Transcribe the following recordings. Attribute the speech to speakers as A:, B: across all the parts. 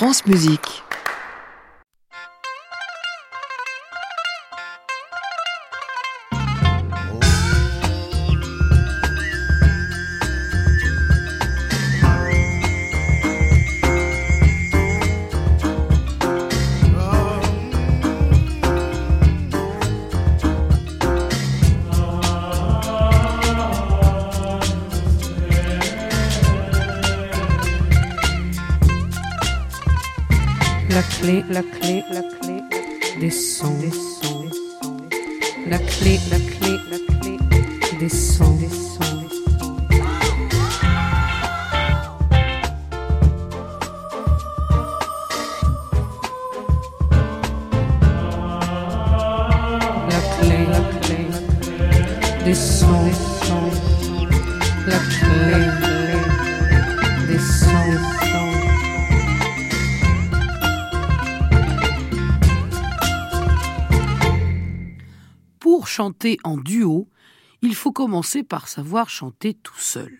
A: France Musique.
B: En duo, il faut commencer par savoir chanter tout seul.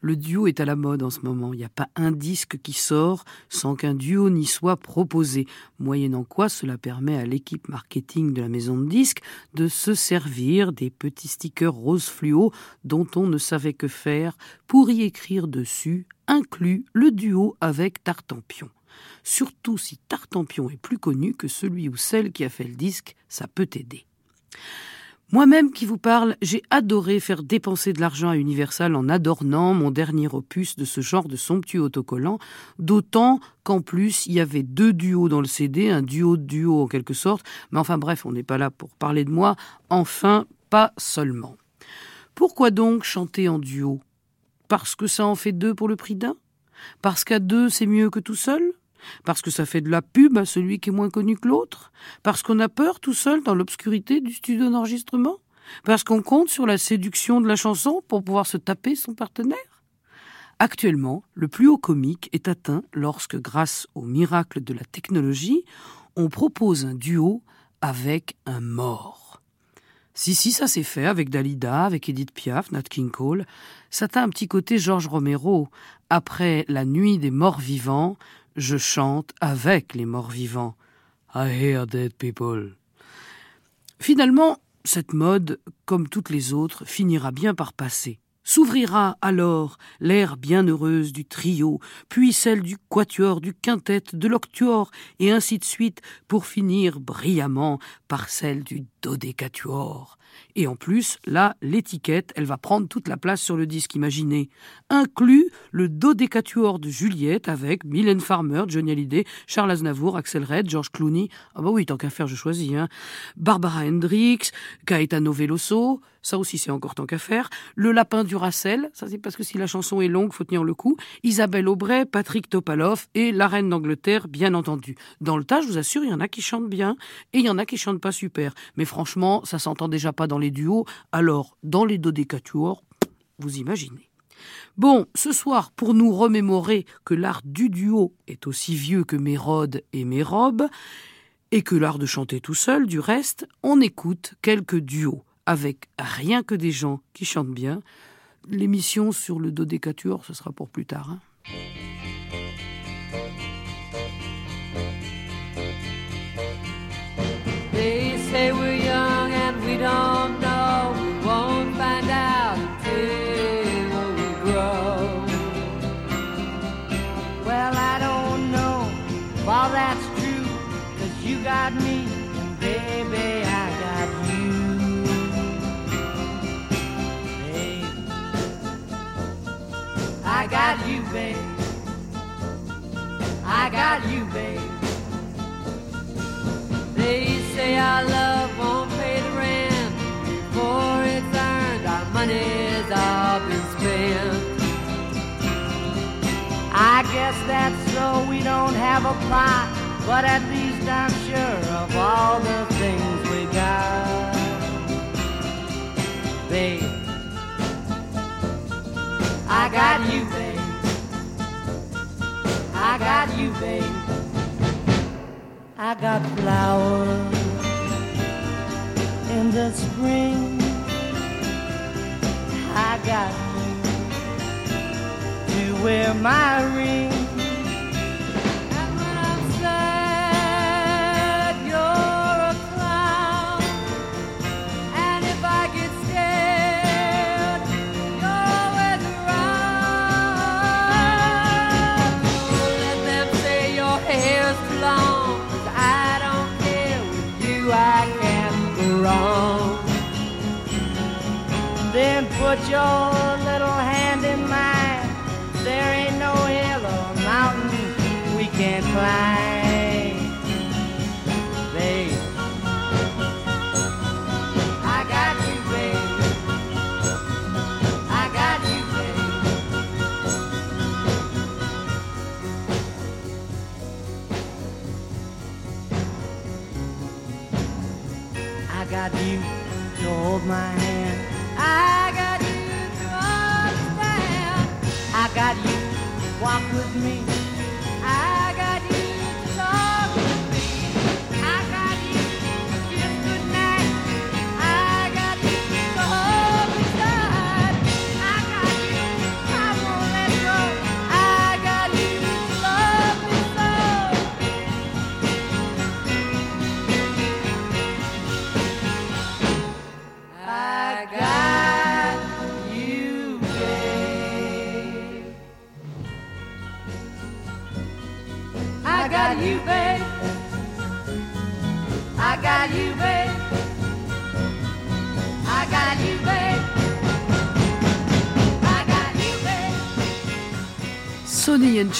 B: Le duo est à la mode en ce moment. Il n'y a pas un disque qui sort sans qu'un duo n'y soit proposé. Moyennant quoi, cela permet à l'équipe marketing de la maison de disques de se servir des petits stickers rose fluo dont on ne savait que faire pour y écrire dessus, inclus le duo avec Tartampion. Surtout si Tartampion est plus connu que celui ou celle qui a fait le disque, ça peut aider. Moi-même qui vous parle, j'ai adoré faire dépenser de l'argent à Universal en adornant mon dernier opus de ce genre de somptueux autocollant, d'autant qu'en plus il y avait deux duos dans le CD, un duo de duo en quelque sorte, mais enfin bref, on n'est pas là pour parler de moi, enfin pas seulement. Pourquoi donc chanter en duo? Parce que ça en fait deux pour le prix d'un? Parce qu'à deux c'est mieux que tout seul? Parce que ça fait de la pub à celui qui est moins connu que l'autre? Parce qu'on a peur tout seul dans l'obscurité du studio d'enregistrement? Parce qu'on compte sur la séduction de la chanson pour pouvoir se taper son partenaire? Actuellement, le plus haut comique est atteint lorsque, grâce au miracle de la technologie, on propose un duo avec un mort. Si, si, ça s'est fait avec Dalida, avec Edith Piaf, Nat King Cole. Ça a un petit côté Georges Romero. Après La nuit des morts vivants, je chante avec les morts vivants. I hear dead people. Finalement, cette mode, comme toutes les autres, finira bien par passer. S'ouvrira alors l'ère bienheureuse du trio, puis celle du quatuor, du quintet, de l'octuor, et ainsi de suite, pour finir brillamment par celle du dodécatuor. Et en plus, là, l'étiquette, elle va prendre toute la place sur le disque, imaginez. Inclus le dodécatuor de Juliette avec Mylène Farmer, Johnny Hallyday, Charles Aznavour, Axel Red, George Clooney. Ah bah oui, tant qu'à faire, je choisis. Hein. Barbara Hendricks, Caetano Veloso, ça aussi c'est encore tant qu'à faire. Le lapin du Racel, ça c'est parce que si la chanson est longue, faut tenir le coup. Isabelle Aubray, Patrick Topalov et la reine d'Angleterre, bien entendu. Dans le tas, je vous assure, il y en a qui chantent bien et il y en a qui chantent pas super. Mais franchement, ça s'entend déjà pas dans les duos. Alors, dans les dodécatuors, vous imaginez. Bon, ce soir, pour nous remémorer que l'art du duo est aussi vieux que Mérode et Mérobe, et que l'art de chanter tout seul, du reste, on écoute quelques duos avec rien que des gens qui chantent bien. L'émission sur le dodécatuor, ce sera pour plus tard. hein.
C: Say our love won't pay the rent before it's earned. Our money's all been spent. I guess that's so we don't have a plot, but at least I'm sure of all the things we got. Babe, I got you, babe. I got you, babe. I got flowers in the spring. I got you to wear my ring. Put your little hand in mine. There ain't no hill or mountain we can't climb.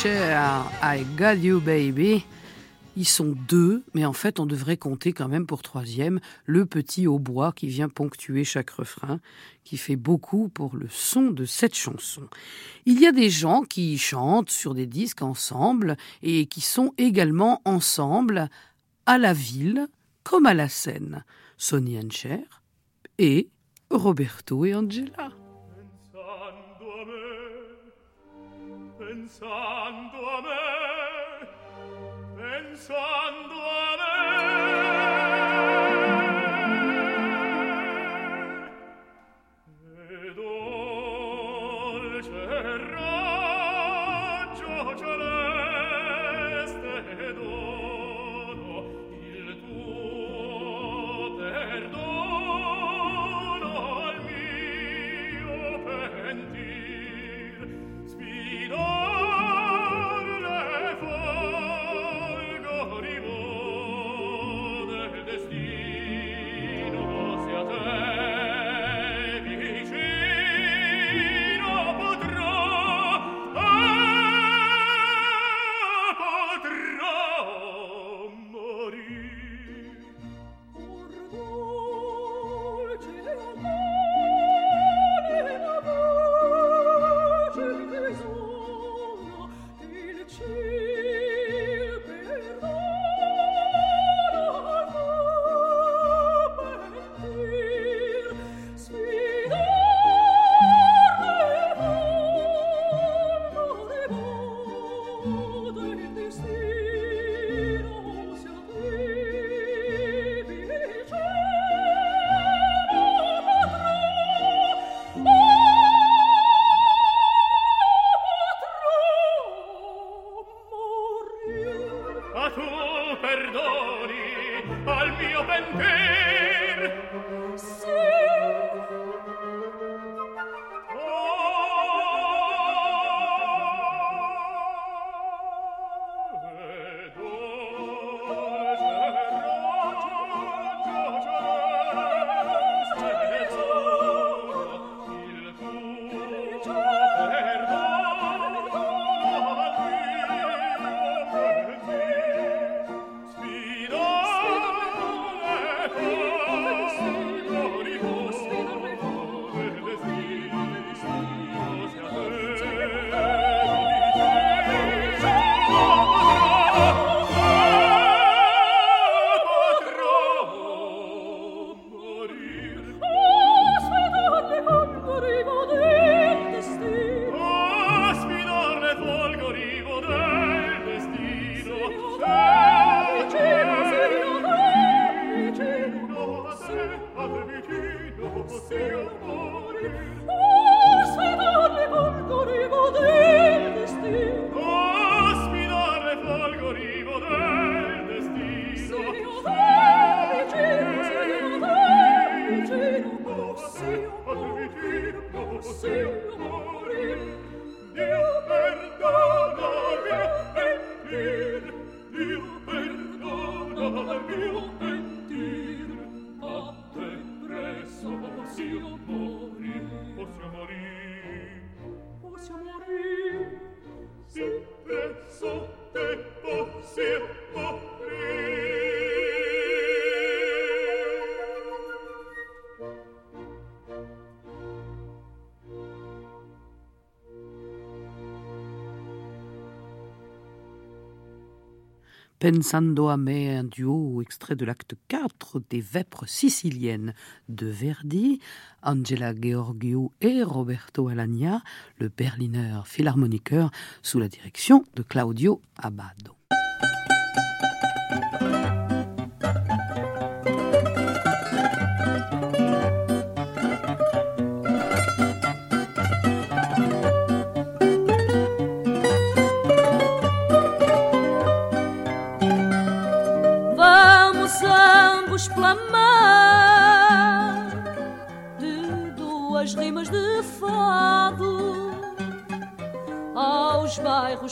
C: I Got You
B: Baby. Ils sont deux, mais en fait on devrait compter quand même pour troisième le petit hautbois qui vient ponctuer chaque refrain, qui fait beaucoup pour le son de cette chanson. Il y a des gens qui chantent sur des disques ensemble et qui sont également ensemble à la ville comme à la scène. Sonny and Cher et Roberto et Angela.
D: pensando a me pensando a
B: Pensando a me, un duo extrait de l'acte 4 des Vêpres siciliennes de Verdi, Angela Georgiou et Roberto Alagna, le Berliner philharmoniqueur sous la direction de Claudio Abbado.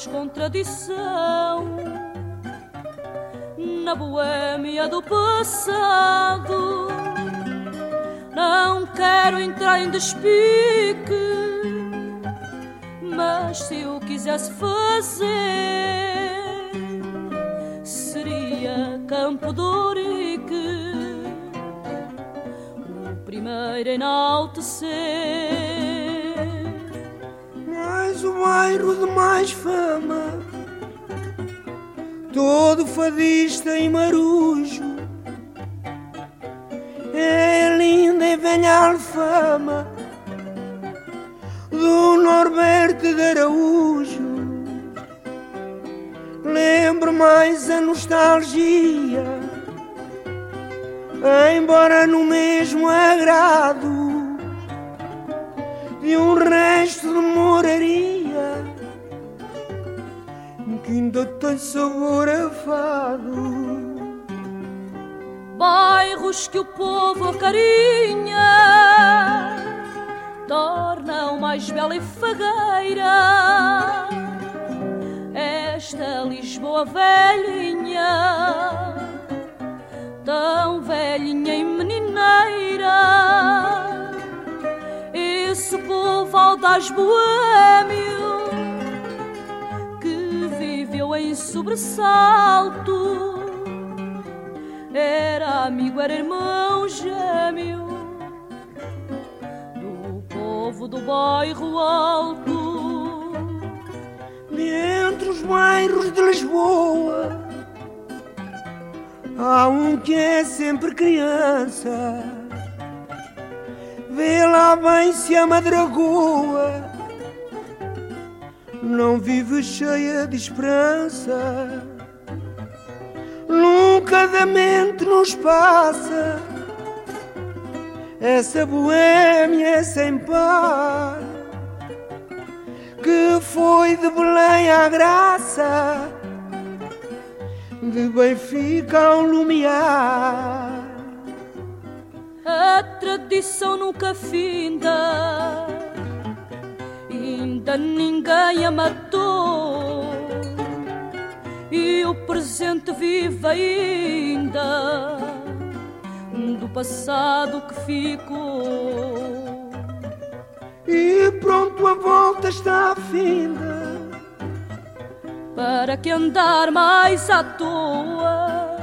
E: Aos bairros com tradição na boêmia do passado. Não quero entrar em despique, mas se o quisesse fazer seria Campo do Ourique o primeiro a enaltecer.
F: Bairro de mais fama, todo fadista e marujo. É linda e velha alfama do Norberto de Araújo. Lembro mais a nostalgia, embora no mesmo agrado de um resto de moraria que ainda tem sabor a fado.
E: bairros que o povo acarinha tornam mais bela e fagueira esta Lisboa velhinha, tão velhinha e menineira. Esse povo audaz boêmio viveu em sobressalto era amigo, era irmão gêmeo do povo do bairro alto.
F: De entre os bairros de Lisboa há um que é sempre criança. Vê lá bem se a madragoa não vive cheia de esperança. Nunca da mente nos passa essa boêmia sem par que foi de Belém à Graça, de Benfica ao Lumiar.
E: A tradição nunca finda, ainda ninguém a matou. E o presente vive ainda do passado que ficou.
F: E pronto a volta está finda
E: Para que andar mais à toa?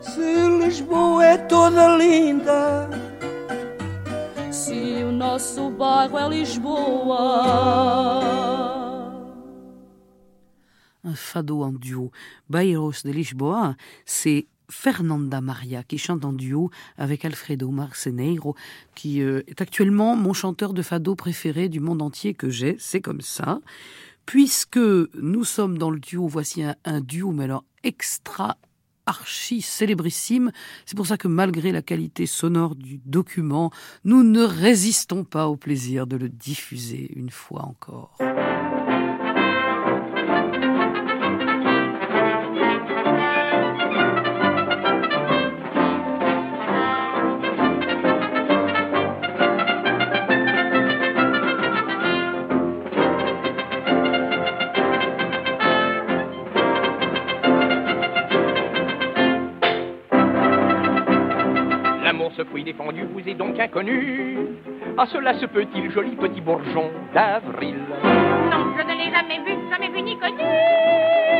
F: Se Lisboa é toda linda
B: Un fado en duo. Bairros de Lisboa, c'est Fernanda Maria qui chante en duo avec Alfredo Marceneiro, qui euh, est actuellement mon chanteur de fado préféré du monde entier que j'ai. C'est comme ça. Puisque nous sommes dans le duo, voici un, un duo, mais alors extra archi célébrissime. C'est pour ça que malgré la qualité sonore du document, nous ne résistons pas au plaisir de le diffuser une fois encore.
G: Cela ce petit joli petit bourgeon d'avril.
H: Non, je ne l'ai jamais vu, jamais vu ni connu.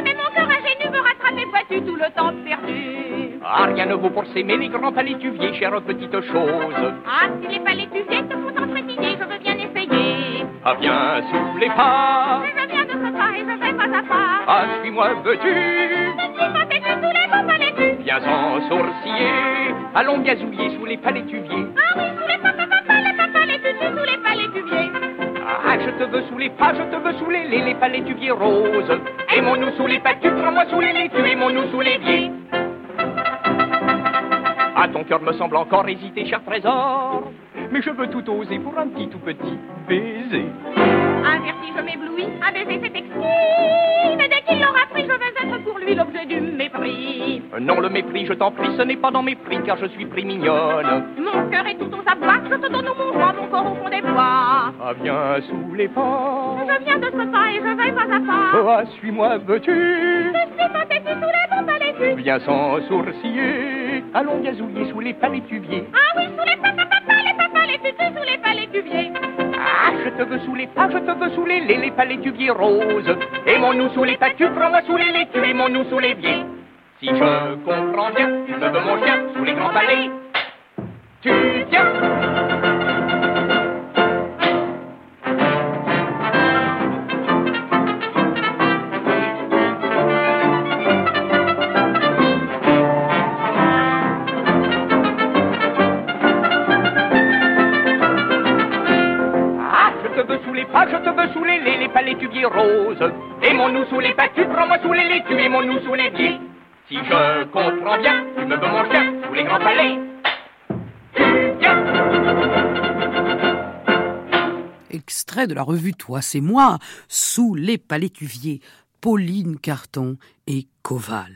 H: Mais mon cœur ingénu me rattrape et vois-tu tout le temps perdu.
G: Ah, rien ne vaut pour s'aimer les grands palétuviers, chère petite chose.
H: Ah, si les palétuviers te font entrétiner, je veux bien essayer.
G: Ah, viens sous les pas.
H: Je viens de de ce pas et je vais pas à pas.
G: Ah, suis-moi, veux-tu
H: Je suis pas têtu sous les bons palais
G: Viens sans sourciller, allons gazouiller sous les palétuviers.
H: Ah oui, sous les papas,
G: te veux sous les pas, je te veux sous les, les, les palétuviers roses. Aimons-nous sous les pâtes, prends-moi sous les laitues, aimons-nous sous les viers. Ah, ton cœur me semble encore hésiter, cher trésor. Mais je veux tout oser pour un petit tout petit baiser.
H: Un vertige m'éblouit, un baiser c'est exquis.
G: Non, le mépris, je t'en prie, ce n'est pas dans mes prix, car je suis pris mignonne.
H: Mon cœur est tout aux abois, je te donne mon roi, mon corps au fond des bois.
G: Ah, viens sous les pas.
H: Je viens de ce pas et je vais pas à pas.
G: Ah, suis-moi, veux-tu?
H: Je suis pas têtu sous les bons palais
G: Viens sans sourciller, allons gazouiller sous les palétuviers.
H: Ah oui, sous les papas, les papas, les tutus, sous les palais tuviers.
G: Ah, je te veux sous les pas, je te veux sous les, les, les palétuviers roses. Aimons-nous sous les pâtus, prends-moi sous les laitues, aimons-nous sous les viers. Si je comprends bien, tu veux mon chien sous les grands palais. Tu viens Ah, je te veux sous les pas, je te veux sous les, les, les palétuviers roses. Aimons-nous sous les pâtus, prends-moi sous les laitues, aimons-nous sous les pieds. Si je comprends bien, tu me mon chien sous les grands palais.
I: Extrait de la revue Toi, c'est moi, sous les palétuviers, Pauline Carton et Coval.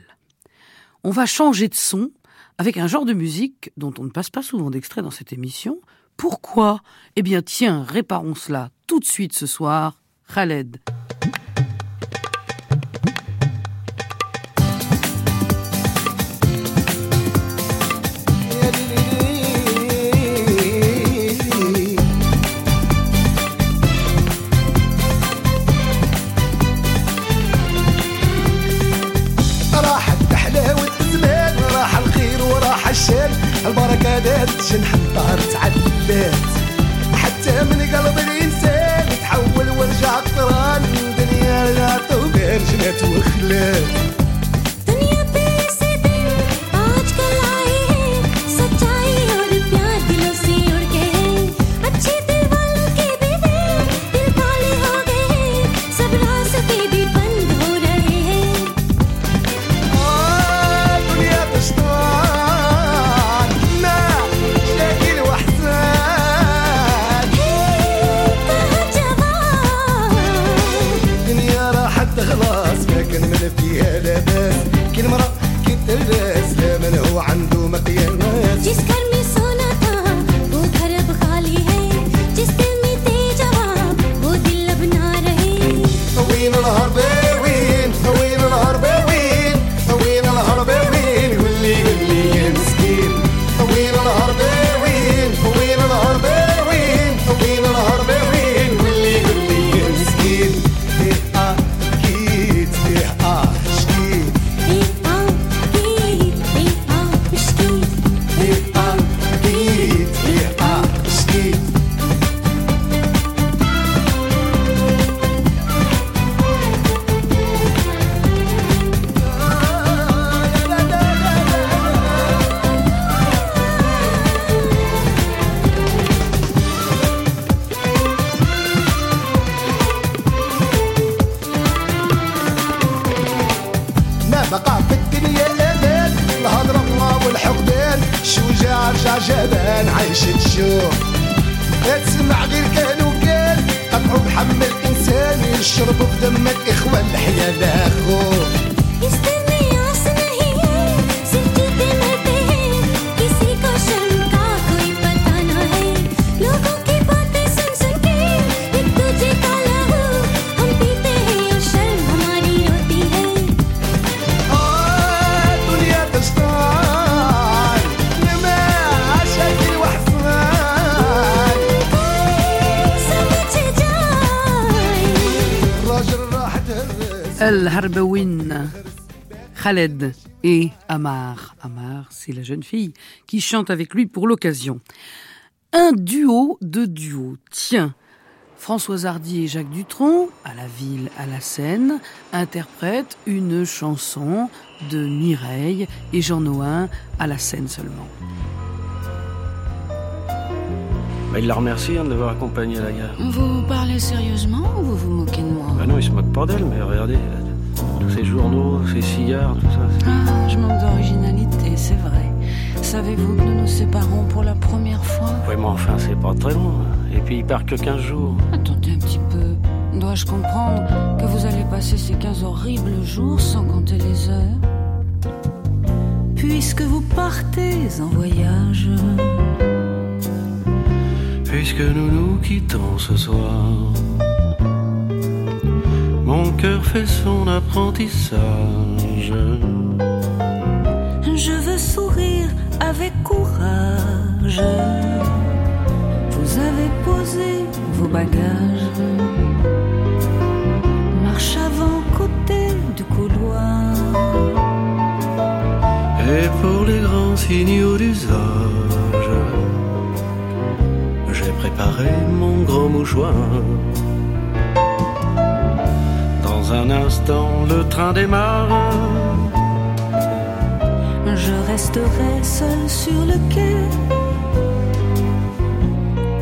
I: On va changer de son avec un genre de musique dont on ne passe pas souvent d'extrait dans cette émission. Pourquoi? Eh bien, tiens, réparons cela tout de suite ce soir. Khaled. Khaled et Amar. Amar, c'est la jeune fille qui chante avec lui pour l'occasion. Un duo de duo. Tiens,
B: Françoise Hardy et Jacques Dutronc, à la ville, à la scène, interprètent une chanson de Mireille et Jean Noin à la scène seulement.
J: Bah, il la remercie hein, de l'avoir accompagnée à la gare.
K: Vous parlez sérieusement ou vous vous moquez de moi?
J: Bah non, il se moque pas d'elle, mais regardez, tous ces journaux, ces cigares, tout ça.
K: Ah, je manque d'originalité, c'est vrai. Savez-vous que nous nous séparons pour la première fois?
J: Oui, mais enfin, c'est pas très long. Et puis il part que 15 jours.
K: Attendez un petit peu. Dois-je comprendre que vous allez passer ces 15 horribles jours sans compter les heures? Puisque vous partez en voyage.
J: Puisque nous nous quittons ce soir, mon cœur fait son apprentissage.
K: Je veux sourire avec courage. Vous avez posé vos bagages. Marche avant côté du couloir.
J: Et pour les grands signaux d'usage, j'ai préparé mon grand mouchoir. Dans un instant, le train démarre.
K: Je resterai seul sur le quai.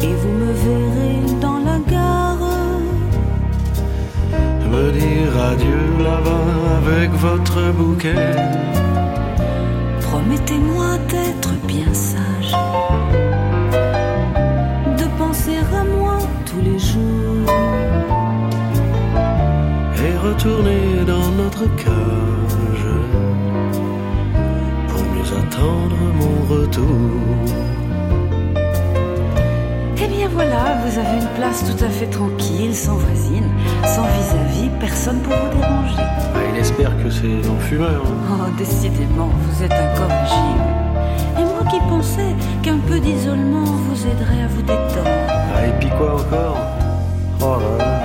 K: Et vous me verrez dans la gare.
J: Me dire adieu là-bas avec votre bouquet.
K: Promettez-moi d'être bien sage. De penser à moi tous les jours.
J: Retourner dans notre cage pour mieux attendre mon retour.
K: Eh bien voilà, vous avez une place tout à fait tranquille, sans voisine, sans vis-à-vis, personne pour vous déranger.
J: Ah, il espère que c'est un fumeur. hein.
K: Oh, décidément, vous êtes incorrigible. Et moi qui pensais qu'un peu d'isolement vous aiderait à vous détendre.
J: Ah, et puis quoi encore? Oh là là.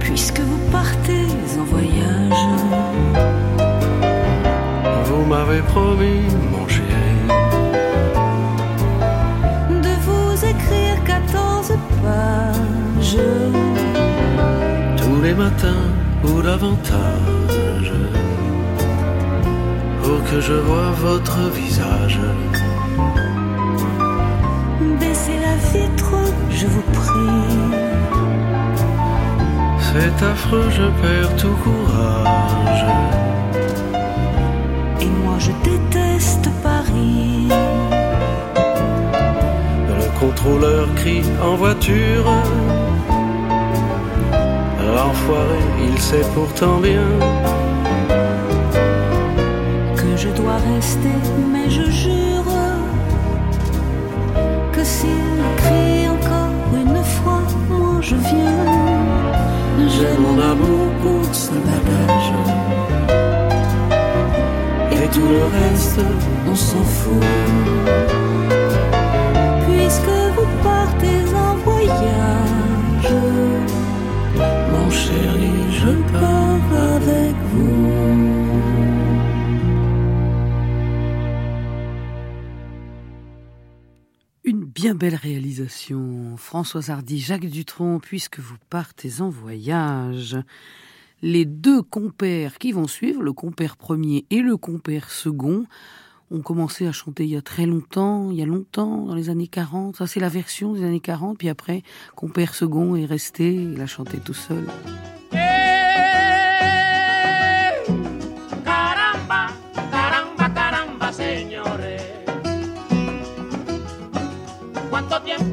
K: Puisque
J: m'avez promis, mon chéri,
K: de vous écrire 14 pages.
J: tous les matins ou davantage, pour que je vois votre visage.
K: Baissez la vitre, je vous prie.
J: C'est affreux, je perds tout courage. Le contrôleur crie en voiture. L'enfoiré, il sait pourtant bien
K: que je dois rester, mais je jure que s'il crie encore une fois, moi je viens. J'ai mon amour pour ce bagage. Et tout le reste, on s'en fout.
B: Une bien belle réalisation. Françoise Hardy, Jacques Dutronc, puisque vous partez en voyage. Les deux compères qui vont suivre, le compère premier et le compère second, ont commencé à chanter il y a très longtemps, il y a longtemps, dans les années 40. Ça, c'est la version des années 40. Puis après, compère second est resté, il a chanté tout seul.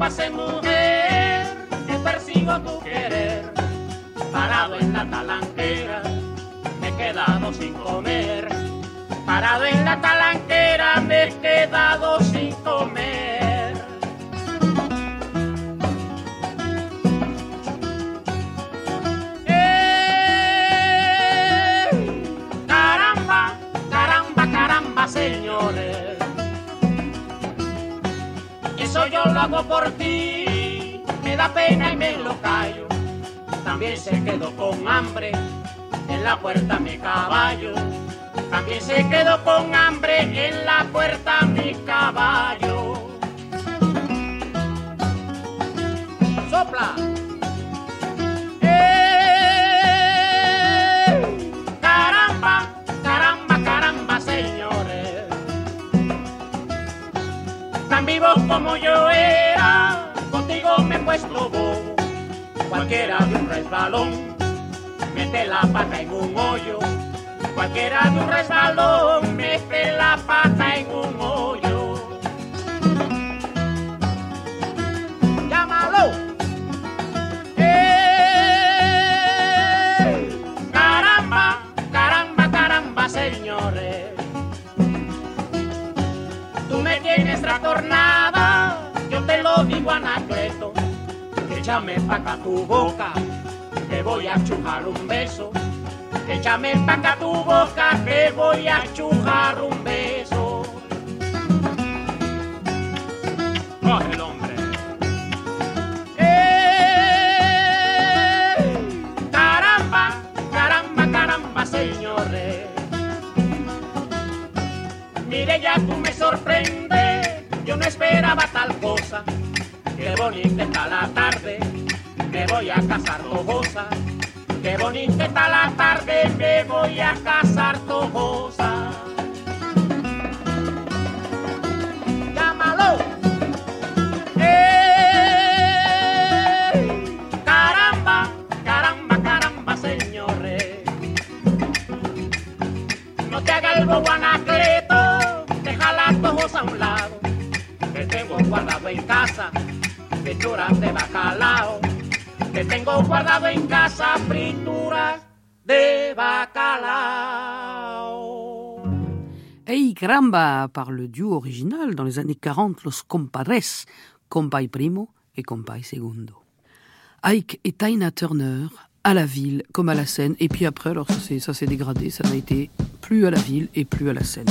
L: Hace mujer que persigo tu querer? Parado en la talanquera, me he quedado sin comer. Parado en la talanquera, me he quedado sin comer. ¡Eh! Caramba, caramba, caramba, señores. Eso yo lo hago por ti, me da pena y me lo callo. También se quedó con hambre, en la puerta mi caballo. También se quedó con hambre, en la puerta mi caballo. habla. ¡Eh! Caramba, caramba, caramba, señores. Tan vivo como yo era, contigo me he puesto bobo. Cualquiera de un resbalón, mete la pata en un hoyo. Cualquiera de un resbalón, mete la pata en un hoyo. Llámalo. ¡Eh! Caramba, caramba, caramba, señores. Tú me tienes trastornada, yo te lo digo anacleto. Échame pa' acá tu boca, te voy a chujar un beso. Échame pa' acá tu boca, te voy a chujar un. Me voy a casar
B: Par le duo original dans les années 40, Los Compadres, Compay Primo et Compay Segundo. Ike et Tina Turner à la ville comme à la scène, et puis après, alors ça s'est dégradé, ça n'a été plus à la ville et plus à la scène.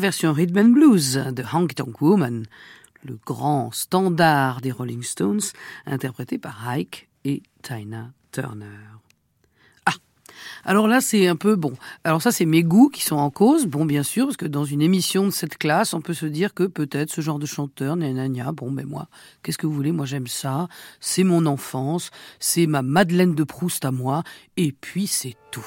B: Version Rhythm and Blues de Honky Tonk Woman, le grand standard des Rolling Stones, interprété par Ike et Tina Turner. Ah, alors là c'est un peu bon. Alors ça c'est mes goûts qui sont en cause, bon bien sûr, parce que dans une émission de cette classe, on peut se dire que peut-être ce genre de chanteur, nanana, bon ben moi, qu'est-ce que vous voulez, moi j'aime ça, c'est mon enfance, c'est ma Madeleine de Proust à moi, et puis c'est tout.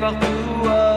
M: Partout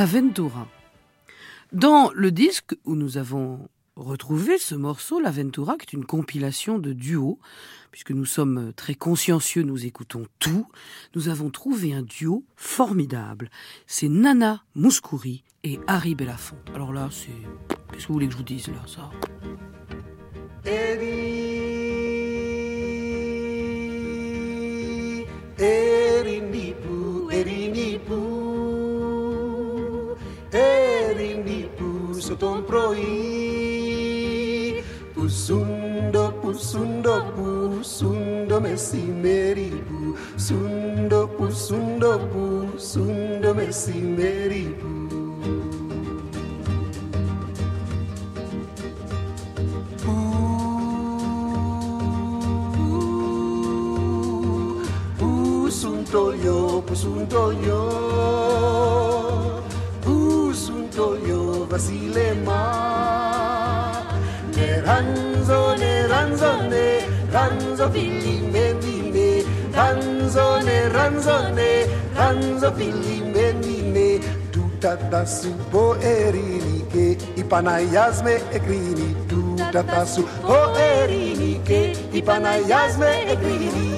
M: La
N: Ventura.
M: Dans
B: le disque où nous avons retrouvé ce morceau, La Ventura, qui est une compilation de duos, puisque nous sommes très consciencieux, nous écoutons tout, nous avons trouvé un duo formidable. C'est Nana Mouskouri et Harry Belafonte. Alors là, c'est... Qu'est-ce que vous voulez que je vous dise là, ça?
O: τον πρωί Πουσούντο, πουσούντο, πουσούντο μεσημέρι Πουσούντο, πουσούντο, πουσούντο μεσημέρι Πουσούντο canzone, Hanzofili tu ta ta su poerini che i panayasme e tu ta ta su poerini che i panayasme e grini.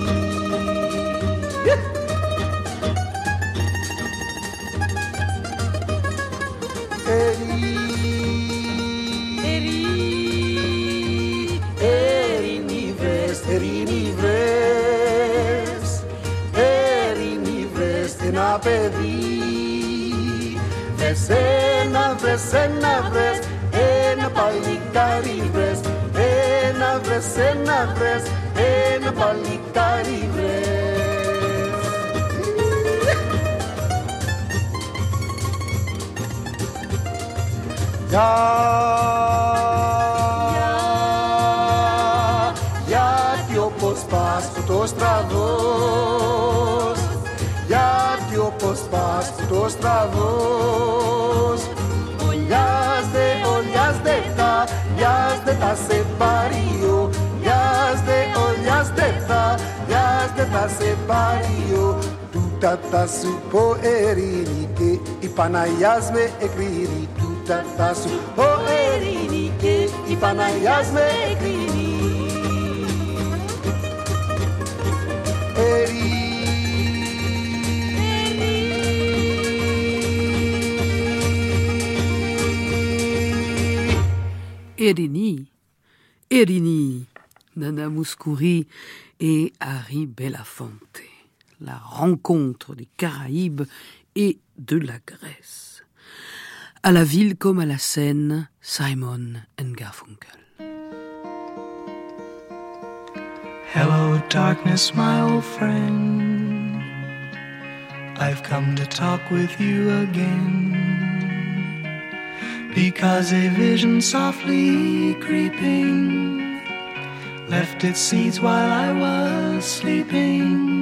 O: tutata su poerinike ipanayazme ekriri tutata su poerinike ipanayazme ekriri eri
B: Erini, Erini, Nana Mouskouri et Harry Belafonte. La rencontre des Caraïbes et de la Grèce. À la ville comme à la Seine, Simon and Garfunkel.
P: Hello, darkness, my old friend. I've come to talk with you again. Because a vision softly creeping left its seeds while I was sleeping.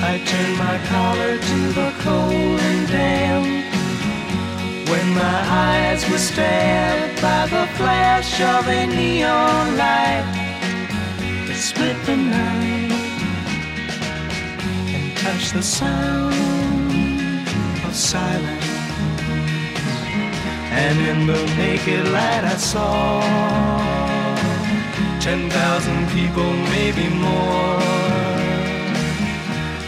P: I turned my collar to the cold and damp. When my eyes were stabbed by the flash of a neon light that split the night and touched the sound of silence. And in the naked light I saw ten thousand people, maybe more.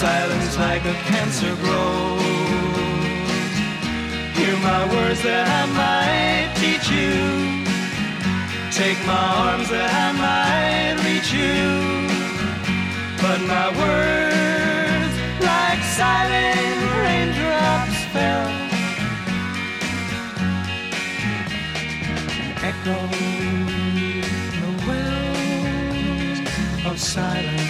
P: Silence like a cancer grows. Hear my words that I might teach you. Take my arms that I might reach you. But my words, like silent raindrops, fell echoed the wells of silence.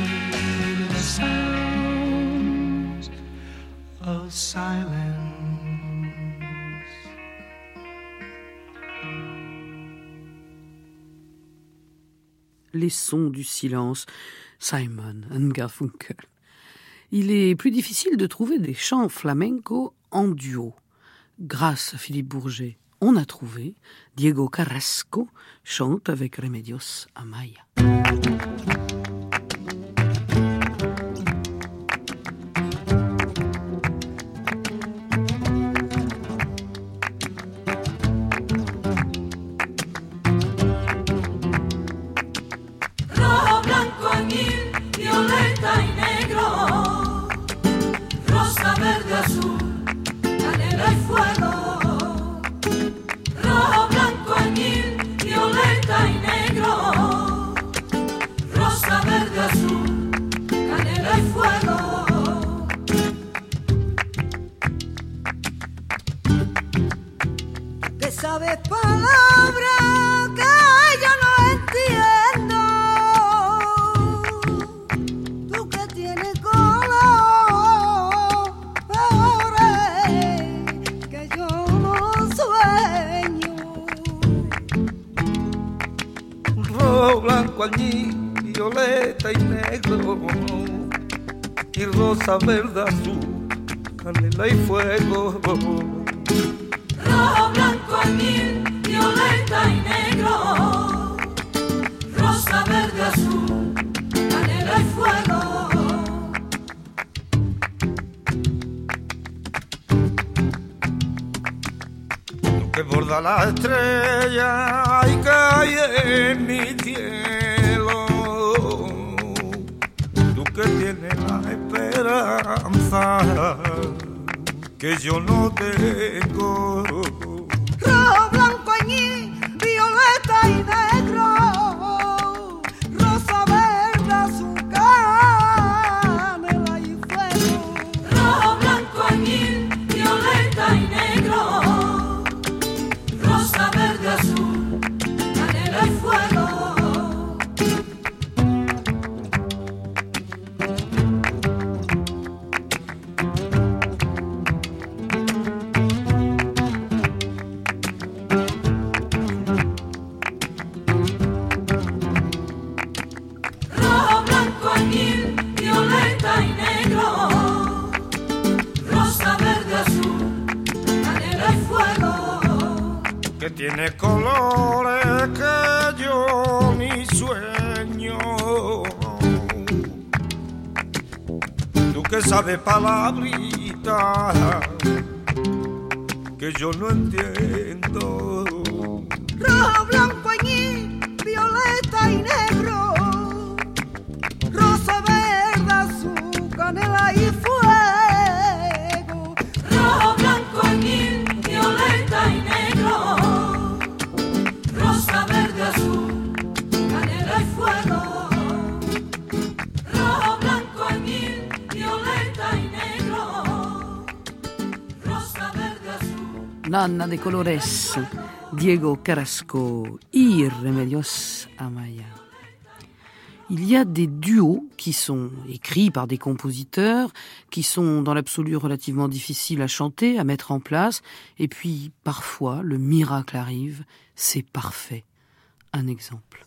B: Les sons du silence, Simon and Garfunkel. Il est plus difficile de trouver des chants flamenco en duo. Grâce à Philippe Bourget, on a trouvé Diego Carrasco chante avec Remedios Amaya. Diego Carrasco, Irremedios Amaya. Il y a des duos qui sont écrits par des compositeurs, qui sont dans l'absolu relativement difficiles à chanter, à mettre en place, et puis parfois le miracle arrive, c'est parfait. Un exemple.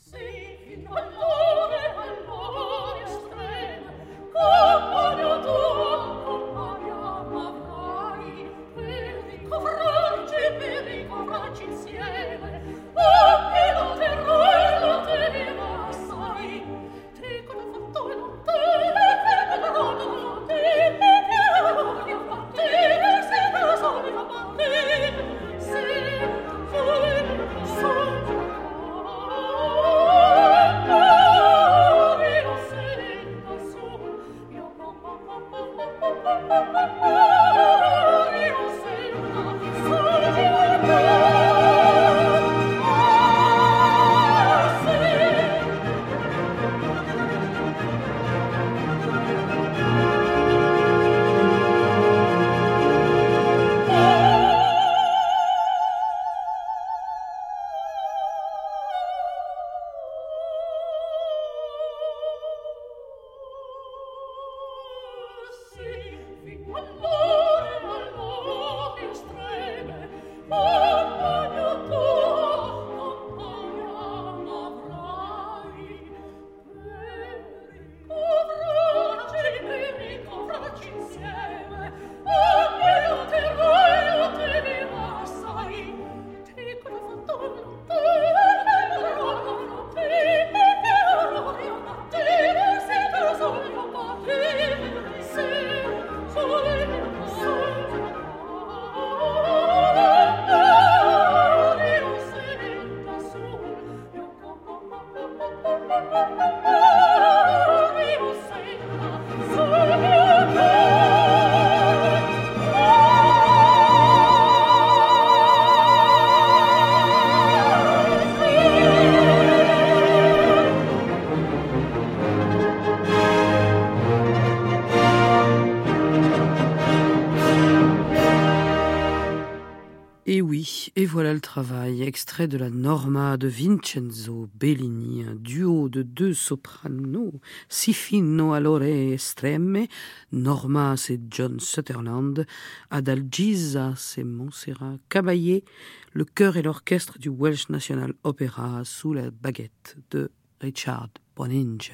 B: Et voilà le travail, extrait de la Norma de Vincenzo Bellini, un duo de deux sopranos, si fino all'ore estreme. Norma, c'est John Sutherland, Adalgisa, c'est Montserrat Caballé, le chœur et l'orchestre du Welsh National Opera sous la baguette de Richard Boninge.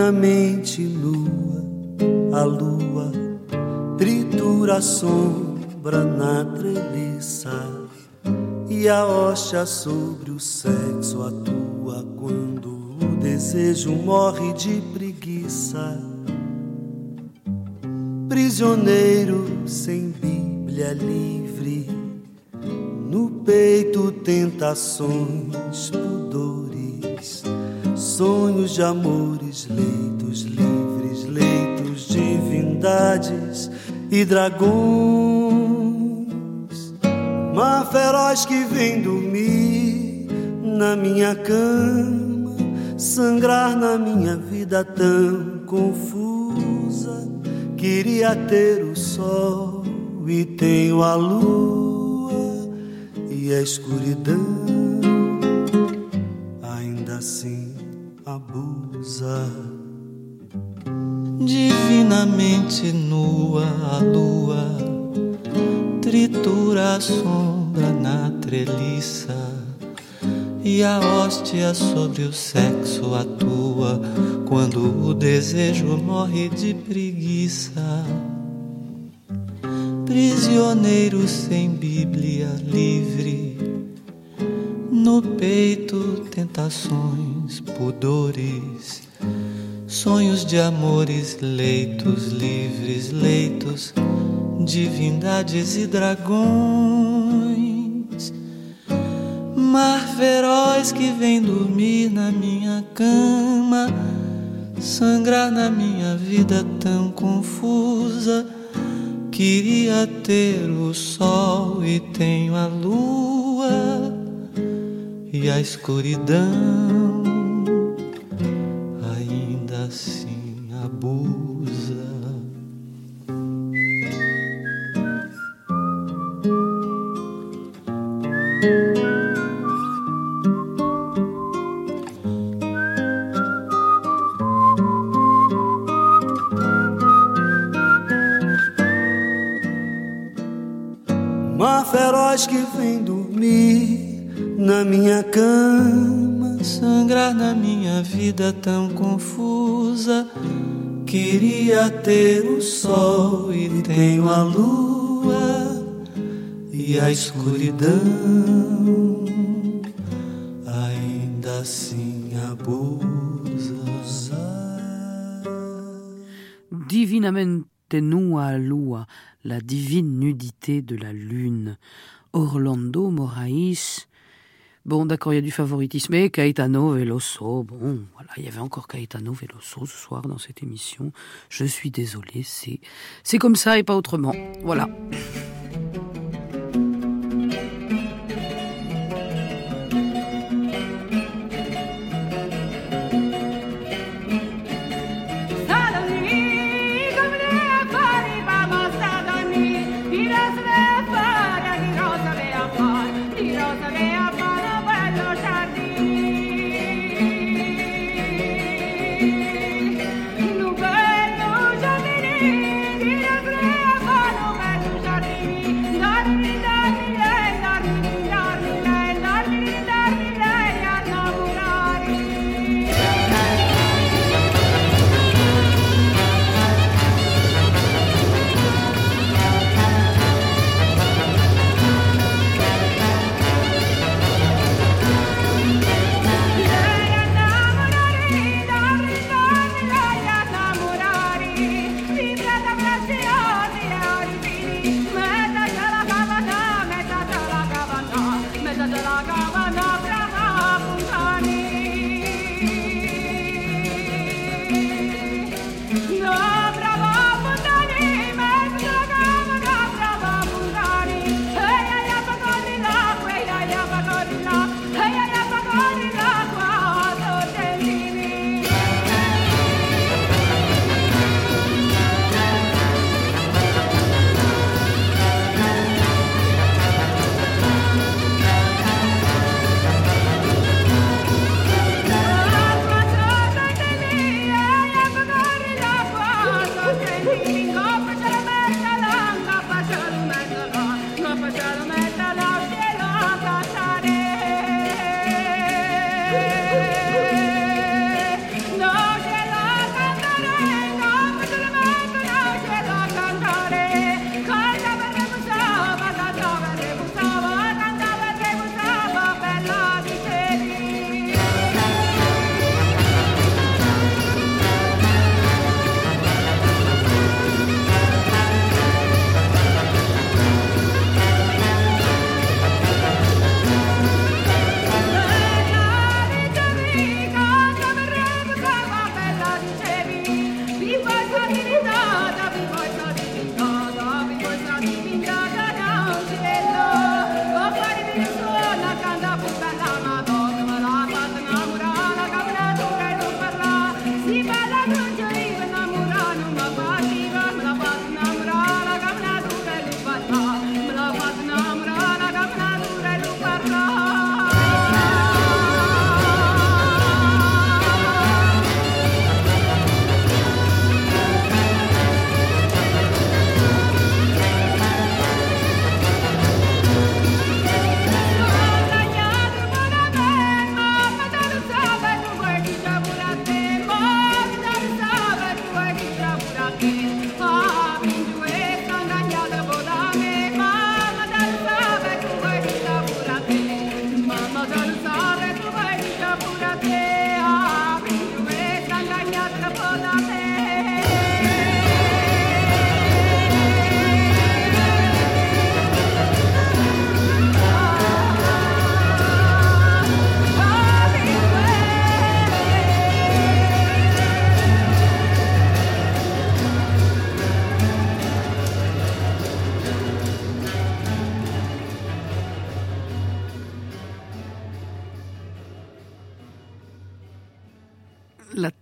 O: Divinamente nua, a lua tritura a sombra na treliça e a hoxa sobre o sexo atua quando o desejo morre de preguiça. Prisioneiro sem Bíblia livre, no peito tentações, sonhos de amores, leitos livres, leitos, divindades e dragões. Uma feroz que vem dormir na minha cama, sangrar na minha vida tão confusa. Queria ter o sol e tenho a lua e a escuridão. Ainda assim abusa.
Q: Divinamente nua a lua tritura a sombra na treliça e a hóstia sobre o sexo atua quando o desejo morre de preguiça. Prisioneiro sem Bíblia livre, no peito tentações, pudores, sonhos de amores, leitos livres, leitos, divindades e dragões. Mar feroz que vem dormir na minha cama, sangrar na minha vida tão confusa. Queria ter o sol e tenho a lua e a escuridão confusa.
O: Queria ter o sol e tenho a lua e a escuridão. Ainda assim abusa.
B: Divinamente nua lua, la divine nudité de la lune. Orlando Moraes. Bon, d'accord, il y a du favoritisme. Et Caetano Veloso. Bon, voilà, il y avait encore Caetano Veloso ce soir dans cette émission. Je suis désolé, c'est, c'est comme ça et pas autrement. Voilà.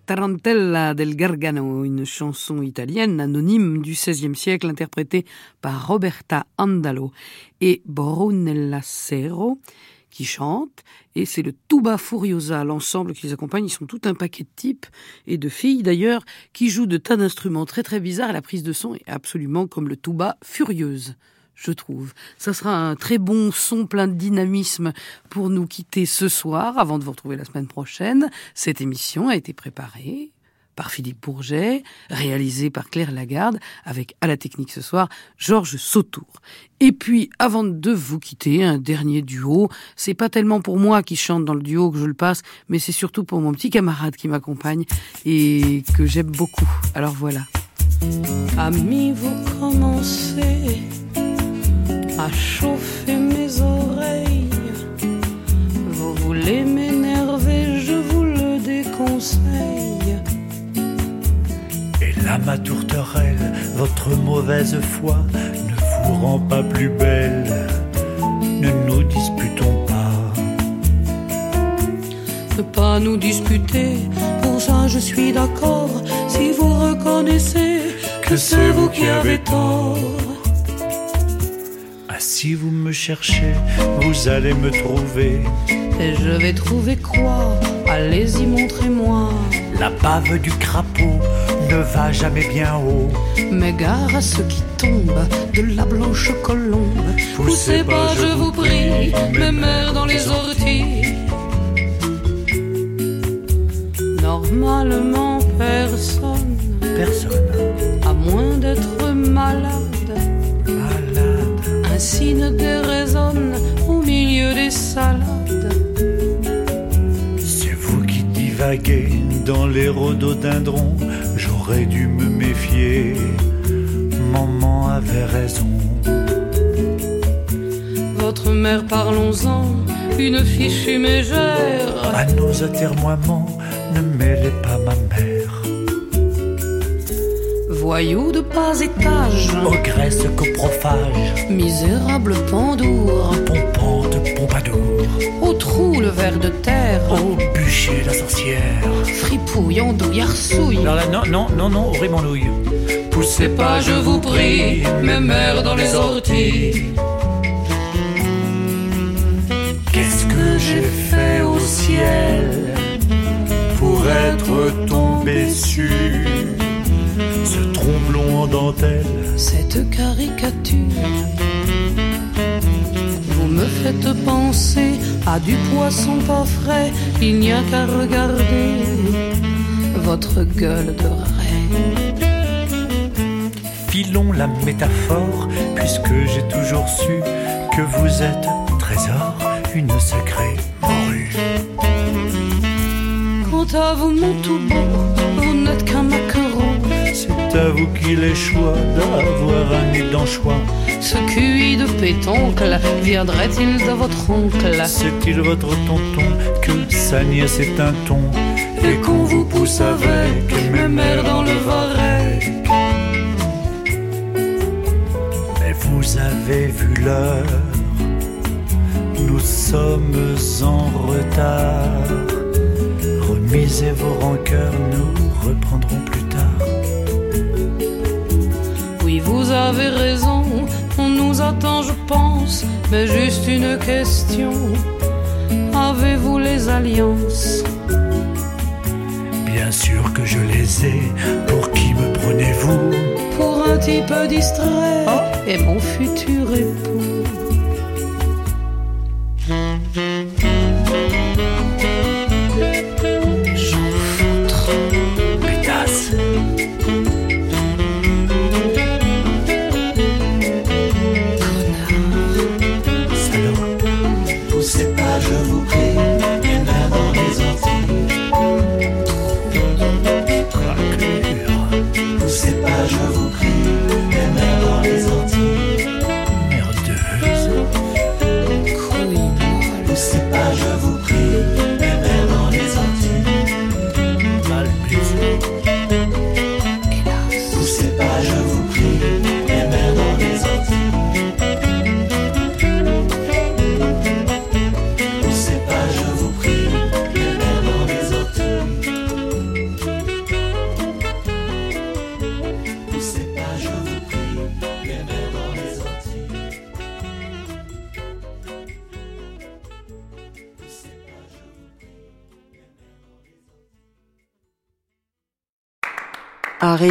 R: Tarantella del Gargano, une chanson italienne anonyme du XVIe siècle interprétée par Roberta Andalo et Brunella Serro qui chantent, et c'est le Tuba Furiosa, l'ensemble qui les accompagne. Ils sont tout un paquet de types et de filles d'ailleurs qui jouent de tas d'instruments très très bizarres. La prise de son est absolument comme le Tuba Furieuse je trouve. Ça sera un très bon son plein de dynamisme pour nous quitter ce soir, avant de vous retrouver la semaine prochaine. Cette émission a été préparée par Philippe Bourget, réalisée par Claire Lagarde, avec à la technique ce soir Georges Sautour. Et puis, avant de vous quitter, un dernier duo. C'est pas tellement pour moi qui chante dans le duo que je le passe, mais c'est surtout pour mon petit camarade qui m'accompagne et que j'aime beaucoup. Alors voilà.
B: Amis, vous commencez à chauffer mes oreilles. Vous voulez m'énerver, je vous le déconseille.
S: Et là, ma tourterelle, votre mauvaise foi ne vous rend pas plus belle. Ne nous disputons pas.
B: Ne pas nous disputer, pour ça je suis d'accord. Si vous reconnaissez que c'est vous qui avez tort.
S: Ah, si vous me cherchez, vous allez me trouver.
B: Et je vais trouver quoi? Allez-y, montrez-moi.
S: La bave du crapaud ne va jamais bien haut.
B: Mais gare à ceux qui tombent de la blanche colombe. Poussez pas, je vous prie, mes mères dans les orties. Normalement, personne,
S: Personne.
B: à moins d'être malade,
S: Malade.
B: ainsi ne déraisonne au milieu des salades.
S: C'est vous qui divaguez dans les rhododendrons. J'aurais dû me méfier. Maman avait raison.
B: Votre mère, parlons-en, une fichue mégère.
S: À nos atermoiements, ne mêlez pas
B: Voyou de pas étage,
S: Ogresse coprophage,
B: misérable pendour,
S: pompante pompadour.
B: au trou le ver de terre,
S: Au bûcher la sorcière.
B: fripouille, andouille, arsouille.
S: Alors là, non, non, non, non, ouvrez mon nouille.
B: Poussez pas, je vous prie, mes mères dans les orties.
S: Qu'est-ce que j'ai fait au ciel pour être tombé sur en dentelle
B: Cette caricature, vous me faites penser à du poisson pas frais. Il n'y a qu'à regarder votre gueule de raie.
S: Filons la métaphore, puisque j'ai toujours su que vous êtes trésor, une sacrée morue.
B: Quant à vous, mon tout beau, vous n'êtes qu'un maquereau.
S: Vous qu'il est choix d'avoir un nid d'anchois.
B: Ce QI de pétoncle viendrait-il de votre oncle?
S: C'est-il votre tonton que sa nièce est un ton? Et qu'on vous pousse avec
B: mes mères dans le varech
S: Mais vous avez vu l'heure, nous sommes en retard. Remisez vos rancœurs, nous reprendrons plus tard.
B: Vous avez raison, on nous attend, je pense, mais juste une question. Avez-vous les alliances?
S: Bien sûr que je les ai, pour qui me prenez-vous?
B: Pour un type distrait et mon futur époux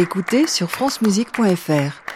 T: réécouter sur francemusique.fr.